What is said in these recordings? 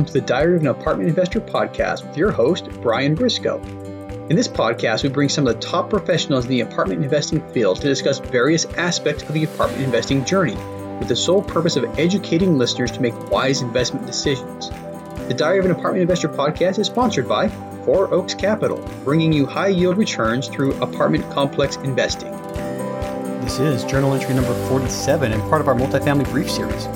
welcome to the Diary of an Apartment Investor podcast with your host, Brian Briscoe. In this podcast, we bring some of the top professionals in the apartment investing field to discuss various aspects of the apartment investing journey with the sole purpose of educating listeners to make wise investment decisions. The Diary of an Apartment Investor podcast is sponsored by Four Oaks Capital, bringing you high yield returns through apartment complex investing. This is journal entry number 47 and part of our multifamily brief series.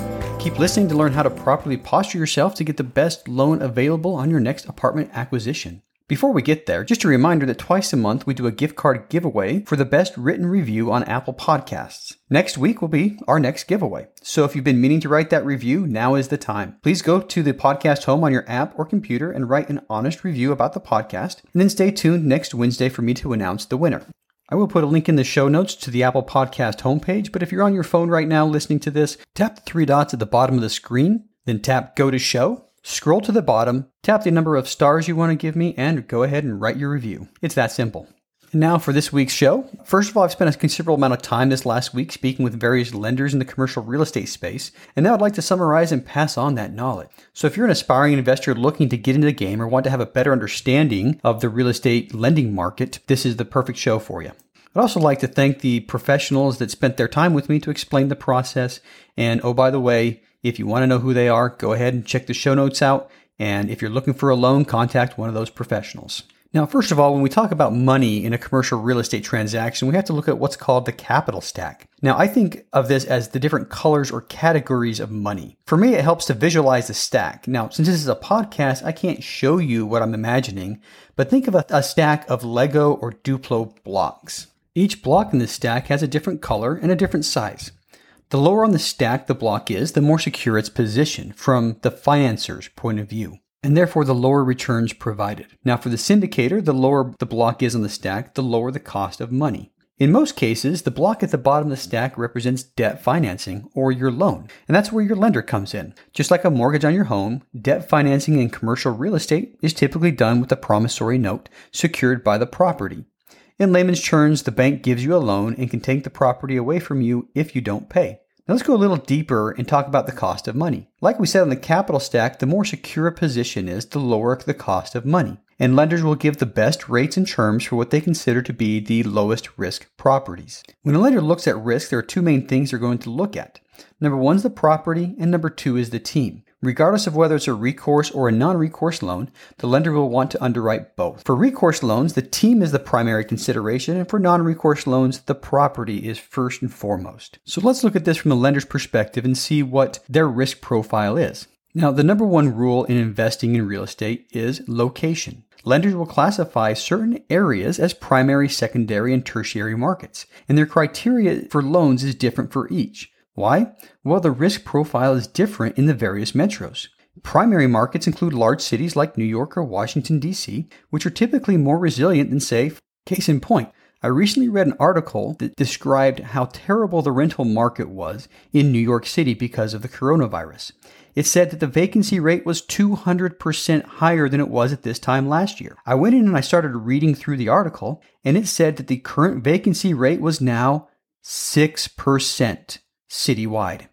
Keep listening to learn how to properly posture yourself to get the best loan available on your next apartment acquisition. Before we get there, just a reminder that twice a month we do a gift card giveaway for the best written review on Apple Podcasts. Next week will be our next giveaway. So if you've been meaning to write that review, now is the time. Please go to the podcast home on your app or computer and write an honest review about the podcast, and then stay tuned next Wednesday for me to announce the winner. I will put a link in the show notes to the Apple Podcast homepage, but if you're on your phone right now listening to this, tap the three dots at the bottom of the screen, then tap Go to Show, scroll to the bottom, tap the number of stars you want to give me, and go ahead and write your review. It's that simple. And now for this week's show. First of all, I've spent a considerable amount of time this last week speaking with various lenders in the commercial real estate space, and now I'd like to summarize and pass on that knowledge. So if you're an aspiring investor looking to get into the game or want to have a better understanding of the real estate lending market, this is the perfect show for you. I'd also like to thank the professionals that spent their time with me to explain the process. And oh, by the way, if you want to know who they are, go ahead and check the show notes out. And if you're looking for a loan, contact one of those professionals. Now, first of all, when we talk about money in a commercial real estate transaction, we have to look at what's called the capital stack. Now, I think of this as the different colors or categories of money. For me, it helps to visualize the stack. Now, since this is a podcast, I can't show you what I'm imagining, but think of a, a stack of Lego or Duplo blocks. Each block in the stack has a different color and a different size. The lower on the stack the block is, the more secure its position from the financer's point of view, and therefore the lower returns provided. Now, for the syndicator, the lower the block is on the stack, the lower the cost of money. In most cases, the block at the bottom of the stack represents debt financing or your loan, and that's where your lender comes in. Just like a mortgage on your home, debt financing in commercial real estate is typically done with a promissory note secured by the property. In layman's terms, the bank gives you a loan and can take the property away from you if you don't pay. Now let's go a little deeper and talk about the cost of money. Like we said on the capital stack, the more secure a position is, the lower the cost of money. And lenders will give the best rates and terms for what they consider to be the lowest risk properties. When a lender looks at risk, there are two main things they're going to look at. Number one is the property, and number two is the team. Regardless of whether it's a recourse or a non recourse loan, the lender will want to underwrite both. For recourse loans, the team is the primary consideration, and for non recourse loans, the property is first and foremost. So let's look at this from the lender's perspective and see what their risk profile is. Now, the number one rule in investing in real estate is location. Lenders will classify certain areas as primary, secondary, and tertiary markets, and their criteria for loans is different for each. Why? Well, the risk profile is different in the various metros. Primary markets include large cities like New York or Washington, D.C., which are typically more resilient than, say, case in point. I recently read an article that described how terrible the rental market was in New York City because of the coronavirus. It said that the vacancy rate was 200% higher than it was at this time last year. I went in and I started reading through the article, and it said that the current vacancy rate was now 6% citywide.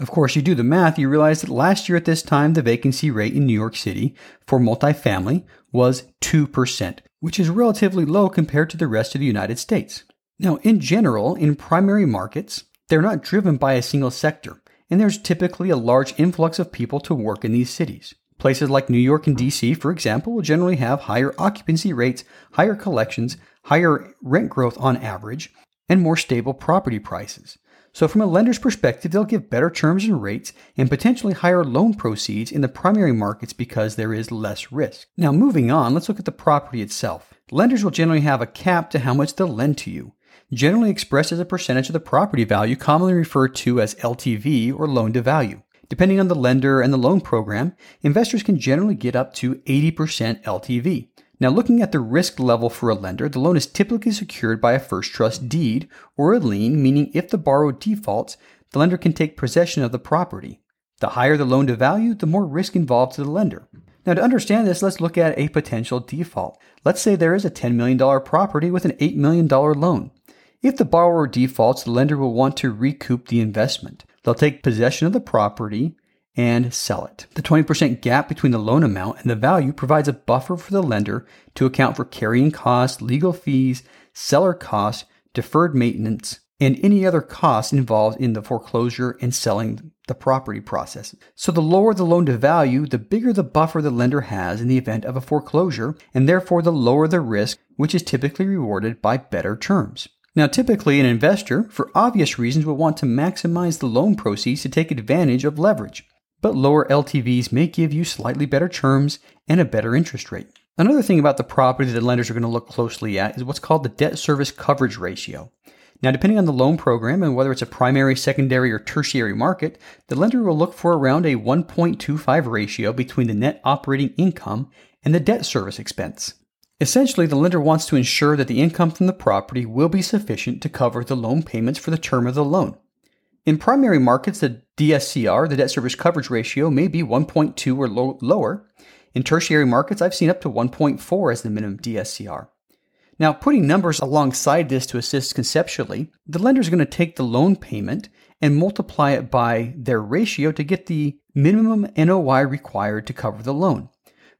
Of course, you do the math, you realize that last year at this time, the vacancy rate in New York City for multifamily was 2%, which is relatively low compared to the rest of the United States. Now, in general, in primary markets, they're not driven by a single sector, and there's typically a large influx of people to work in these cities. Places like New York and DC, for example, will generally have higher occupancy rates, higher collections, higher rent growth on average, and more stable property prices. So, from a lender's perspective, they'll give better terms and rates and potentially higher loan proceeds in the primary markets because there is less risk. Now, moving on, let's look at the property itself. Lenders will generally have a cap to how much they'll lend to you, generally expressed as a percentage of the property value, commonly referred to as LTV or loan to value. Depending on the lender and the loan program, investors can generally get up to 80% LTV. Now, looking at the risk level for a lender, the loan is typically secured by a first trust deed or a lien, meaning if the borrower defaults, the lender can take possession of the property. The higher the loan to value, the more risk involved to the lender. Now, to understand this, let's look at a potential default. Let's say there is a $10 million property with an $8 million loan. If the borrower defaults, the lender will want to recoup the investment. They'll take possession of the property and sell it. The 20% gap between the loan amount and the value provides a buffer for the lender to account for carrying costs, legal fees, seller costs, deferred maintenance, and any other costs involved in the foreclosure and selling the property process. So the lower the loan to value, the bigger the buffer the lender has in the event of a foreclosure, and therefore the lower the risk, which is typically rewarded by better terms. Now, typically, an investor, for obvious reasons, will want to maximize the loan proceeds to take advantage of leverage, but lower LTVs may give you slightly better terms and a better interest rate. Another thing about the property that lenders are going to look closely at is what's called the debt service coverage ratio. Now, depending on the loan program and whether it's a primary, secondary, or tertiary market, the lender will look for around a 1.25 ratio between the net operating income and the debt service expense. Essentially, the lender wants to ensure that the income from the property will be sufficient to cover the loan payments for the term of the loan. In primary markets, the DSCR, the debt service coverage ratio, may be 1.2 or lo- lower. In tertiary markets, I've seen up to 1.4 as the minimum DSCR. Now, putting numbers alongside this to assist conceptually, the lender is going to take the loan payment and multiply it by their ratio to get the minimum NOI required to cover the loan.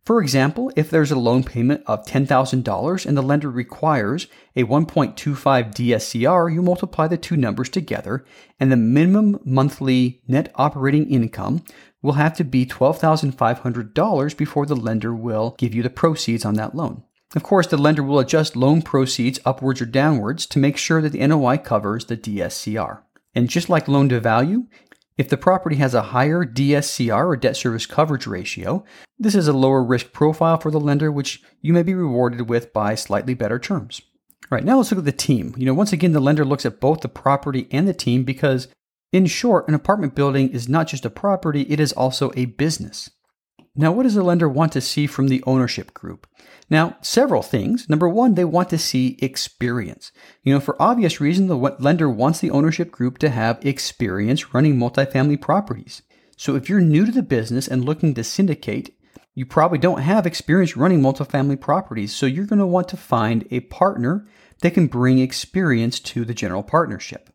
For example, if there's a loan payment of $10,000 and the lender requires a 1.25 DSCR, you multiply the two numbers together, and the minimum monthly net operating income will have to be $12,500 before the lender will give you the proceeds on that loan. Of course, the lender will adjust loan proceeds upwards or downwards to make sure that the NOI covers the DSCR. And just like loan to value, if the property has a higher DSCR or debt service coverage ratio, this is a lower risk profile for the lender, which you may be rewarded with by slightly better terms. All right, now let's look at the team. You know, once again, the lender looks at both the property and the team because, in short, an apartment building is not just a property, it is also a business. Now, what does a lender want to see from the ownership group? Now, several things. Number one, they want to see experience. You know, for obvious reason, the lender wants the ownership group to have experience running multifamily properties. So if you're new to the business and looking to syndicate, you probably don't have experience running multifamily properties. So you're going to want to find a partner that can bring experience to the general partnership.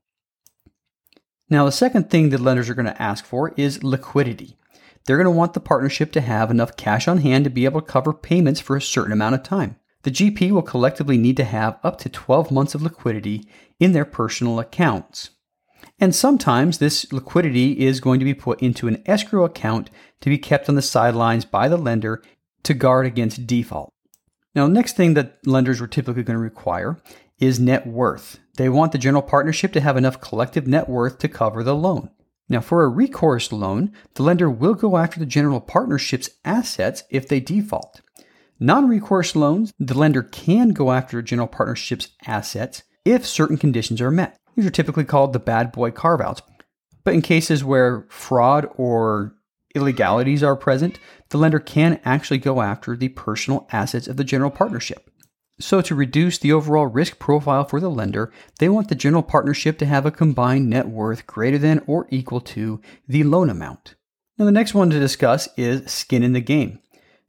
Now, the second thing that lenders are going to ask for is liquidity they're going to want the partnership to have enough cash on hand to be able to cover payments for a certain amount of time. The GP will collectively need to have up to 12 months of liquidity in their personal accounts. And sometimes this liquidity is going to be put into an escrow account to be kept on the sidelines by the lender to guard against default. Now, next thing that lenders are typically going to require is net worth. They want the general partnership to have enough collective net worth to cover the loan. Now, for a recourse loan, the lender will go after the general partnership's assets if they default. Non recourse loans, the lender can go after a general partnership's assets if certain conditions are met. These are typically called the bad boy carve outs. But in cases where fraud or illegalities are present, the lender can actually go after the personal assets of the general partnership. So, to reduce the overall risk profile for the lender, they want the general partnership to have a combined net worth greater than or equal to the loan amount. Now, the next one to discuss is skin in the game.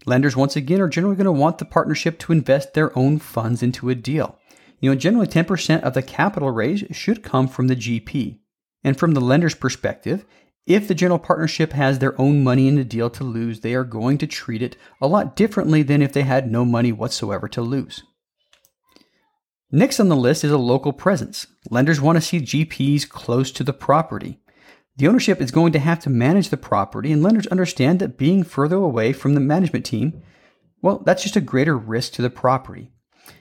Lenders, once again, are generally going to want the partnership to invest their own funds into a deal. You know, generally 10% of the capital raise should come from the GP. And from the lender's perspective, if the general partnership has their own money in the deal to lose, they are going to treat it a lot differently than if they had no money whatsoever to lose. Next on the list is a local presence. Lenders want to see GPs close to the property. The ownership is going to have to manage the property, and lenders understand that being further away from the management team, well, that's just a greater risk to the property.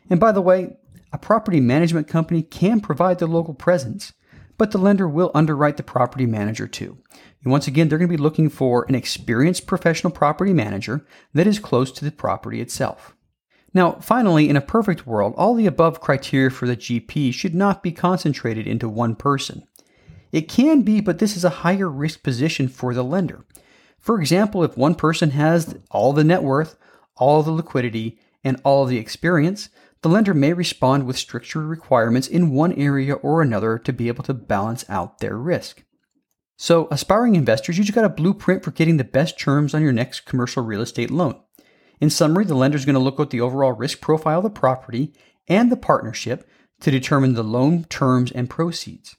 And by the way, a property management company can provide the local presence, but the lender will underwrite the property manager too. And once again, they're going to be looking for an experienced professional property manager that is close to the property itself. Now, finally, in a perfect world, all the above criteria for the GP should not be concentrated into one person. It can be, but this is a higher risk position for the lender. For example, if one person has all the net worth, all the liquidity, and all the experience, the lender may respond with stricter requirements in one area or another to be able to balance out their risk. So, aspiring investors, you just got a blueprint for getting the best terms on your next commercial real estate loan. In summary, the lender is going to look at the overall risk profile of the property and the partnership to determine the loan terms and proceeds.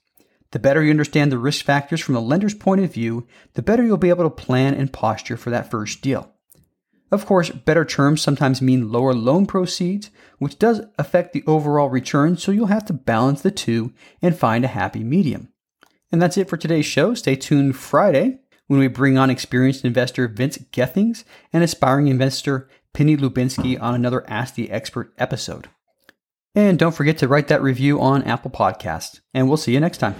The better you understand the risk factors from the lender's point of view, the better you'll be able to plan and posture for that first deal. Of course, better terms sometimes mean lower loan proceeds, which does affect the overall return, so you'll have to balance the two and find a happy medium. And that's it for today's show. Stay tuned Friday when we bring on experienced investor Vince Gethings and aspiring investor Penny Lubinsky on another Ask the Expert episode. And don't forget to write that review on Apple Podcasts. And we'll see you next time.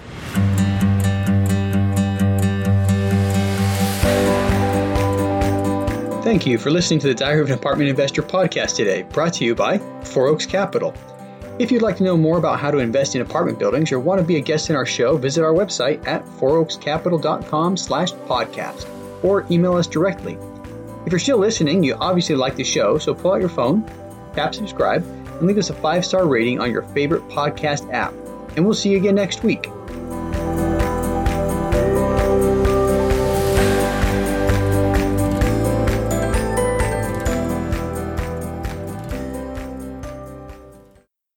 Thank you for listening to the Diary of an Apartment Investor podcast today, brought to you by Four Oaks Capital. If you'd like to know more about how to invest in apartment buildings or want to be a guest in our show, visit our website at fouroakscapital.com slash podcast or email us directly. If you're still listening, you obviously like the show, so pull out your phone, tap subscribe, and leave us a five star rating on your favorite podcast app. And we'll see you again next week.